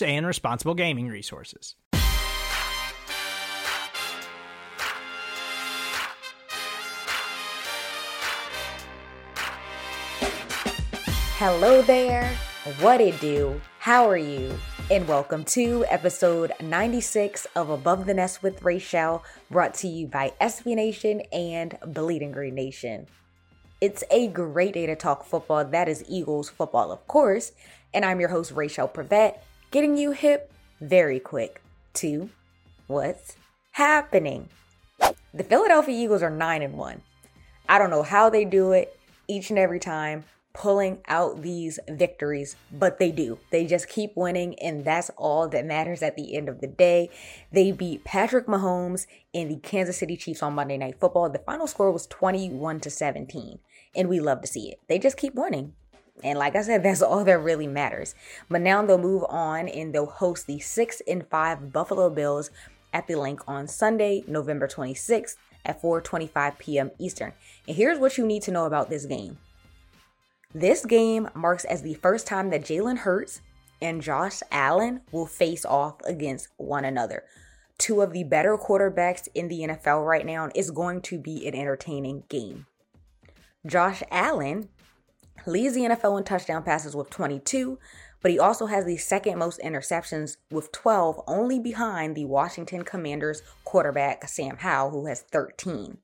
and responsible gaming resources. Hello there. What it do? How are you? And welcome to episode 96 of Above the Nest with Raichele, brought to you by SB Nation and Bleeding Green Nation. It's a great day to talk football. That is Eagles football, of course. And I'm your host, Raichele Privette, getting you hip very quick to what's happening. The Philadelphia Eagles are 9 and 1. I don't know how they do it each and every time pulling out these victories, but they do. They just keep winning, and that's all that matters at the end of the day. They beat Patrick Mahomes and the Kansas City Chiefs on Monday Night Football. The final score was 21 to 17, and we love to see it. They just keep winning. And like I said, that's all that really matters. But now they'll move on and they'll host the 6 and 5 Buffalo Bills at the Linc on Sunday, November 26th at 4:25 p.m. Eastern. And here's what you need to know about this game. This game marks as the first time that Jalen Hurts and Josh Allen will face off against one another. Two of the better quarterbacks in the NFL right now is going to be an entertaining game. Josh Allen leads the NFL in touchdown passes with 22, but he also has the second most interceptions with 12, only behind the Washington Commanders quarterback Sam Howell, who has 13.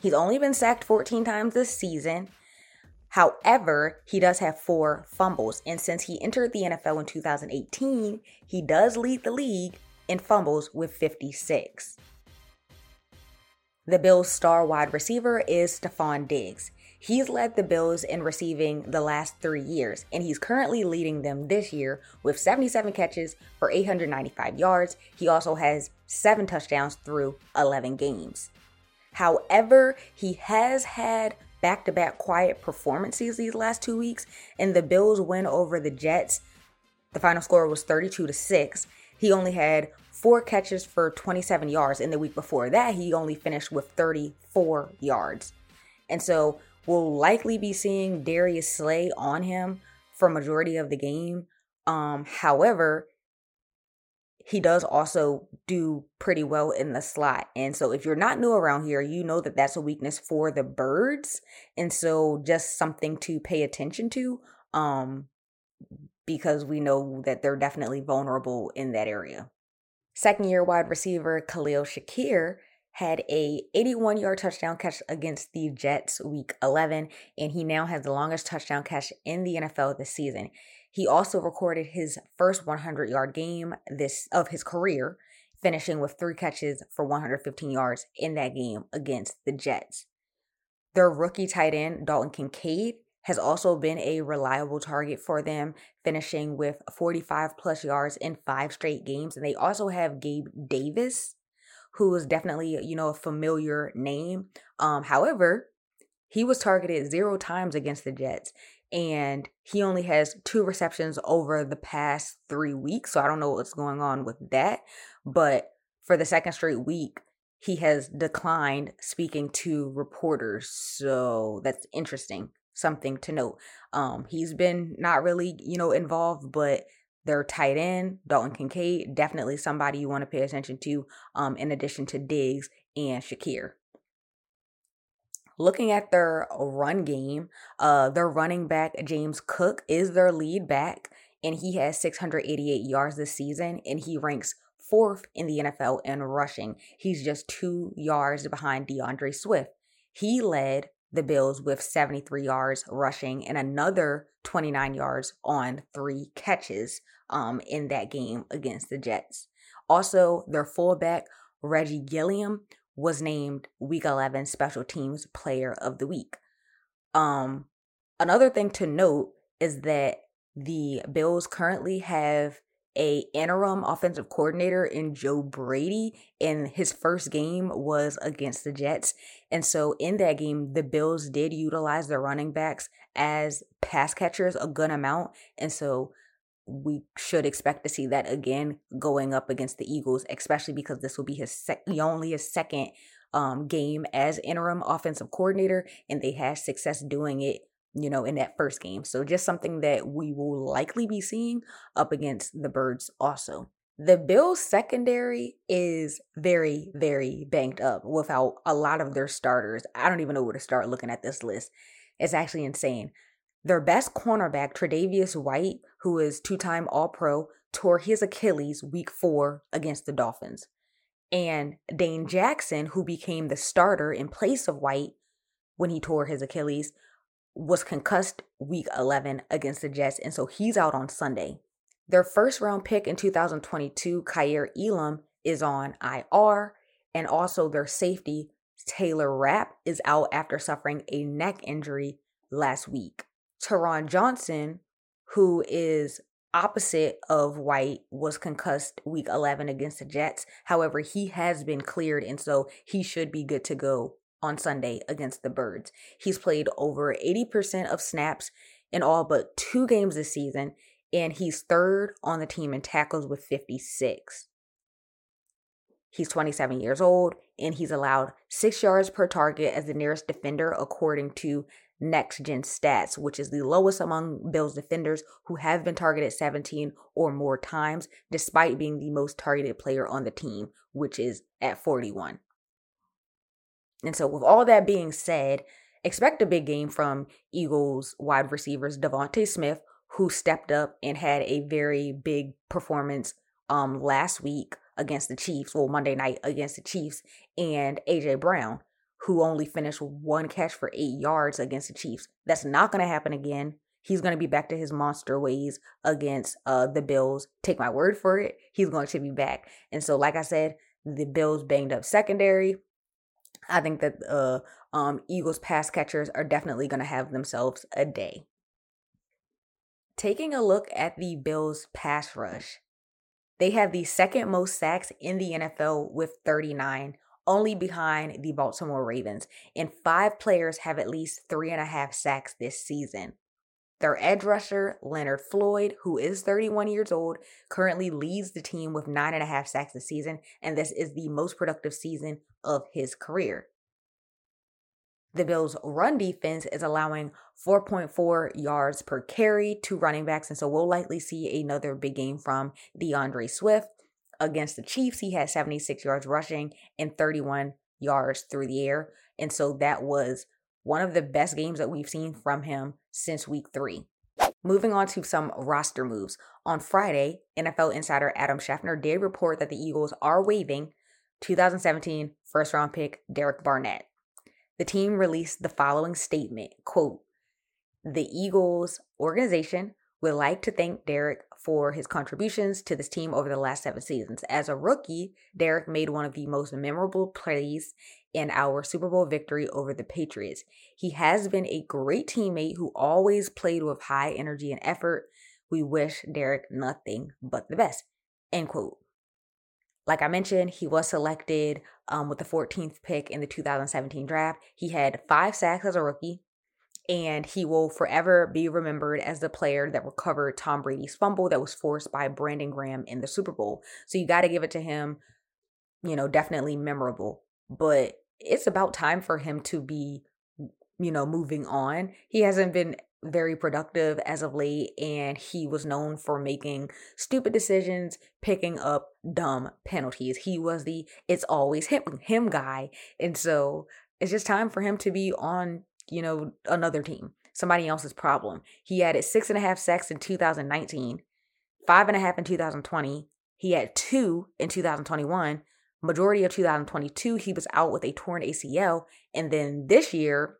He's only been sacked 14 times this season. However, he does have four fumbles. And since he entered the NFL in 2018, he does lead the league in fumbles with 56. The Bills' star wide receiver is Stefon Diggs. He's led the Bills in receiving the last three years, and he's currently leading them this year with 77 catches for 895 yards. He also has seven touchdowns through 11 games. However, he has had back to back quiet performances these last two weeks, and the Bills win over the Jets. The final score was 32 to 6. He only had four catches for 27 yards. In the week before that, he only finished with 34 yards. And so we'll likely be seeing Darius Slay on him for majority of the game. Um, however, he does also do pretty well in the slot. And so if you're not new around here, you know that that's a weakness for the birds. And so just something to pay attention to um because we know that they're definitely vulnerable in that area. Second year wide receiver Khalil Shakir had a 81 yard touchdown catch against the Jets week 11 and he now has the longest touchdown catch in the NFL this season. He also recorded his first 100 yard game this of his career, finishing with three catches for 115 yards in that game against the Jets. Their rookie tight end, Dalton Kincaid, has also been a reliable target for them, finishing with 45 plus yards in five straight games. And they also have Gabe Davis, who is definitely, you know, a familiar name. Um, however, he was targeted zero times against the Jets and he only has two receptions over the past three weeks. So I don't know what's going on with that. But for the second straight week, he has declined speaking to reporters. So that's interesting. Something to note. Um, he's been not really, you know, involved, but their tight end, Dalton Kincaid, definitely somebody you want to pay attention to, um, in addition to Diggs and Shakir. looking at their run game, uh, their running back James Cook is their lead back, and he has 688 yards this season, and he ranks fourth in the NFL in rushing. He's just two yards behind D'Andre Swift. He led the Bills with 73 yards rushing and another 29 yards on three catches um, in that game against the Jets. Also, their fullback, Reggie Gilliam, was named Week 11 Special Teams Player of the Week. Um, another thing to note is that the Bills currently have a interim offensive coordinator in Joe Brady and his first game was against the Jets. And so in that game the Bills did utilize their running backs as pass catchers a good amount and so we should expect to see that again going up against the Eagles, especially because this will be his sec- only his second um, game as interim offensive coordinator, and they had success doing it, you know, in that first game. So just something that we will likely be seeing up against the Birds also. The Bills secondary is very, very banked up without a lot of their starters. I don't even know where to start looking at this list. It's actually insane. Their best cornerback, Tre'Davious White, who is two-time All-Pro, tore his Achilles week four against the Dolphins. And Dane Jackson, who became the starter in place of White when he tore his Achilles, was concussed week 11 against the Jets, and so he's out on Sunday. Their first round pick in 2022, Kaiir Elam, is on IR, and also their safety, Taylor Rapp, is out after suffering a neck injury last week. Taron Johnson, who is opposite of White, was concussed week 11 against the Jets. However, he has been cleared, and so he should be good to go on Sunday against the Birds. He's played over 80% of snaps in all but two games this season, and he's third on the team in tackles with 56. He's 27 years old and he's allowed six yards per target as the nearest defender, according to next gen stats, which is the lowest among Bills defenders who have been targeted 17 or more times, despite being the most targeted player on the team, which is at 41. And so, with all that being said, expect a big game from Eagles wide receivers DeVonta Smith, who stepped up and had a very big performance um last week against the Chiefs, well Monday night against the Chiefs, and AJ Brown, who only finished one catch for eight yards against the Chiefs. That's not going to happen again. He's going to be back to his monster ways against uh, the Bills. Take my word for it. He's going to be back. And so, like I said, the Bills banged up secondary. I think that uh, um, Eagles pass catchers are definitely going to have themselves a day. Taking a look at the Bills pass rush, they have the second most sacks in the NFL with 39, only behind the Baltimore Ravens, and five players have at least three and a half sacks this season. Their edge rusher, Leonard Floyd, who is 31 years old, currently leads the team with nine and a half sacks this season, and this is the most productive season of his career. The Bills' run defense is allowing 4.4 yards per carry to running backs, and so we'll likely see another big game from D'Andre Swift against the Chiefs, he had 76 yards rushing and 31 yards through the air. And so that was one of the best games that we've seen from him since week three. Moving on to some roster moves. On Friday, NFL insider Adam Schefter did report that the Eagles are waiving 2017 first round pick Derek Barnett. The team released the following statement quote, The Eagles organization would like to thank Derek for his contributions to this team over the last seven seasons. As a rookie, Derek made one of the most memorable plays in our Super Bowl victory over the Patriots. He has been a great teammate who always played with high energy and effort. We wish Derek nothing but the best. End quote. Like I mentioned, he was selected um, with the 14th pick in the 2017 draft. He had five sacks as a rookie, and he will forever be remembered as the player that recovered Tom Brady's fumble that was forced by Brandon Graham in the Super Bowl. So you got to give it to him, you know, definitely memorable. But it's about time for him to be, you know, moving on. He hasn't been very productive as of late, and he was known for making stupid decisions, picking up dumb penalties. He was the it's always him him guy. And so it's just time for him to be on, you know, another team, somebody else's problem. He had six and a half sacks in 2019, five and a half in 2020. He had two in 2021. Majority of 2022, he was out with a torn ACL. And then this year,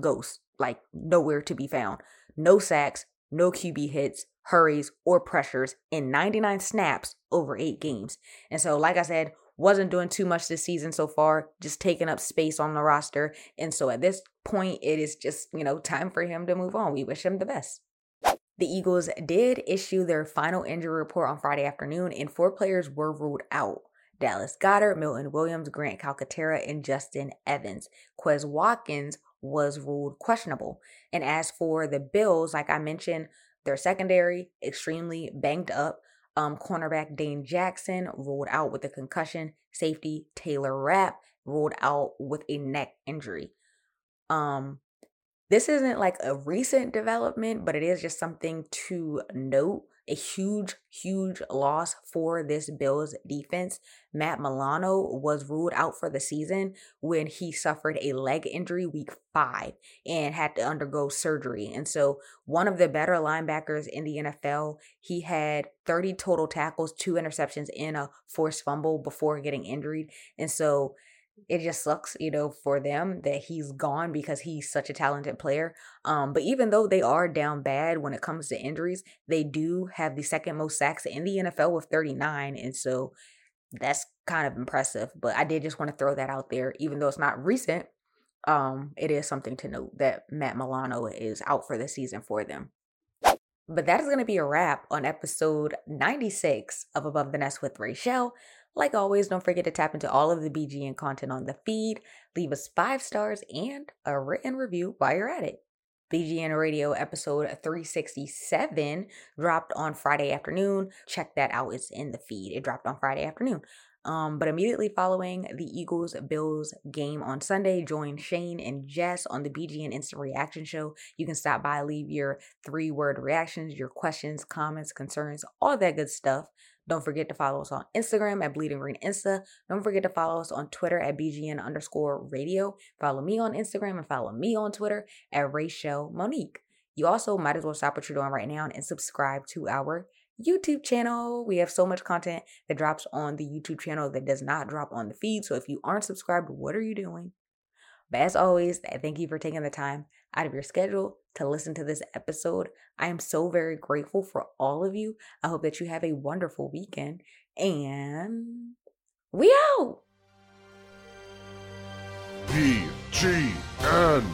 ghost, like nowhere to be found. No sacks, no QB hits, hurries, or pressures in 99 snaps over eight games. And so, like I said, wasn't doing too much this season so far, just taking up space on the roster. And so at this point, it is just, you know, time for him to move on. We wish him the best. The Eagles did issue their final injury report on Friday afternoon, and four players were ruled out. Dallas Goedert, Milton Williams, Grant Calcaterra, and Justin Evans. Quez Watkins was ruled questionable. And as for the Bills, like I mentioned, their secondary extremely banged up. Um, cornerback Dane Jackson ruled out with a concussion. Safety Taylor Rapp ruled out with a neck injury. Um, this isn't like a recent development, but it is just something to note a huge, huge loss for this Bills defense. Matt Milano was ruled out for the season when he suffered a leg injury week five and had to undergo surgery. And so, one of the better linebackers in the NFL, he had 30 total tackles, two interceptions, and a forced fumble before getting injured. And so, it just sucks, you know, for them that he's gone because he's such a talented player. Um, but even though they are down bad when it comes to injuries, they do have the second most sacks in the NFL with 39. And so that's kind of impressive. But I did just want to throw that out there, even though it's not recent. Um, it is something to note that Matt Milano is out for the season for them. But that is going to be a wrap on episode 96 of Above the Nest with Raichele. Like always, don't forget to tap into all of the BGN content on the feed, leave us five stars and a written review while you're at it. BGN Radio episode 367 dropped on Friday afternoon. Check that out. It's in the feed. It dropped on Friday afternoon. Um, but immediately following the Eagles Bills game on Sunday, join Shane and Jess on the BGN Instant Reaction Show. You can stop by, leave your three word reactions, your questions, comments, concerns, all that good stuff. Don't forget to follow us on Instagram at Bleeding Green Insta. Don't forget to follow us on Twitter at BGN underscore radio. Follow me on Instagram and follow me on Twitter at Raichele Monique. You also might as well stop what you're doing right now and subscribe to our YouTube channel. We have so much content that drops on the YouTube channel that does not drop on the feed. So if you aren't subscribed, what are you doing? But as always, thank you for taking the time out of your schedule to listen to this episode. I am so very grateful for all of you. I hope that you have a wonderful weekend and we out. BGN.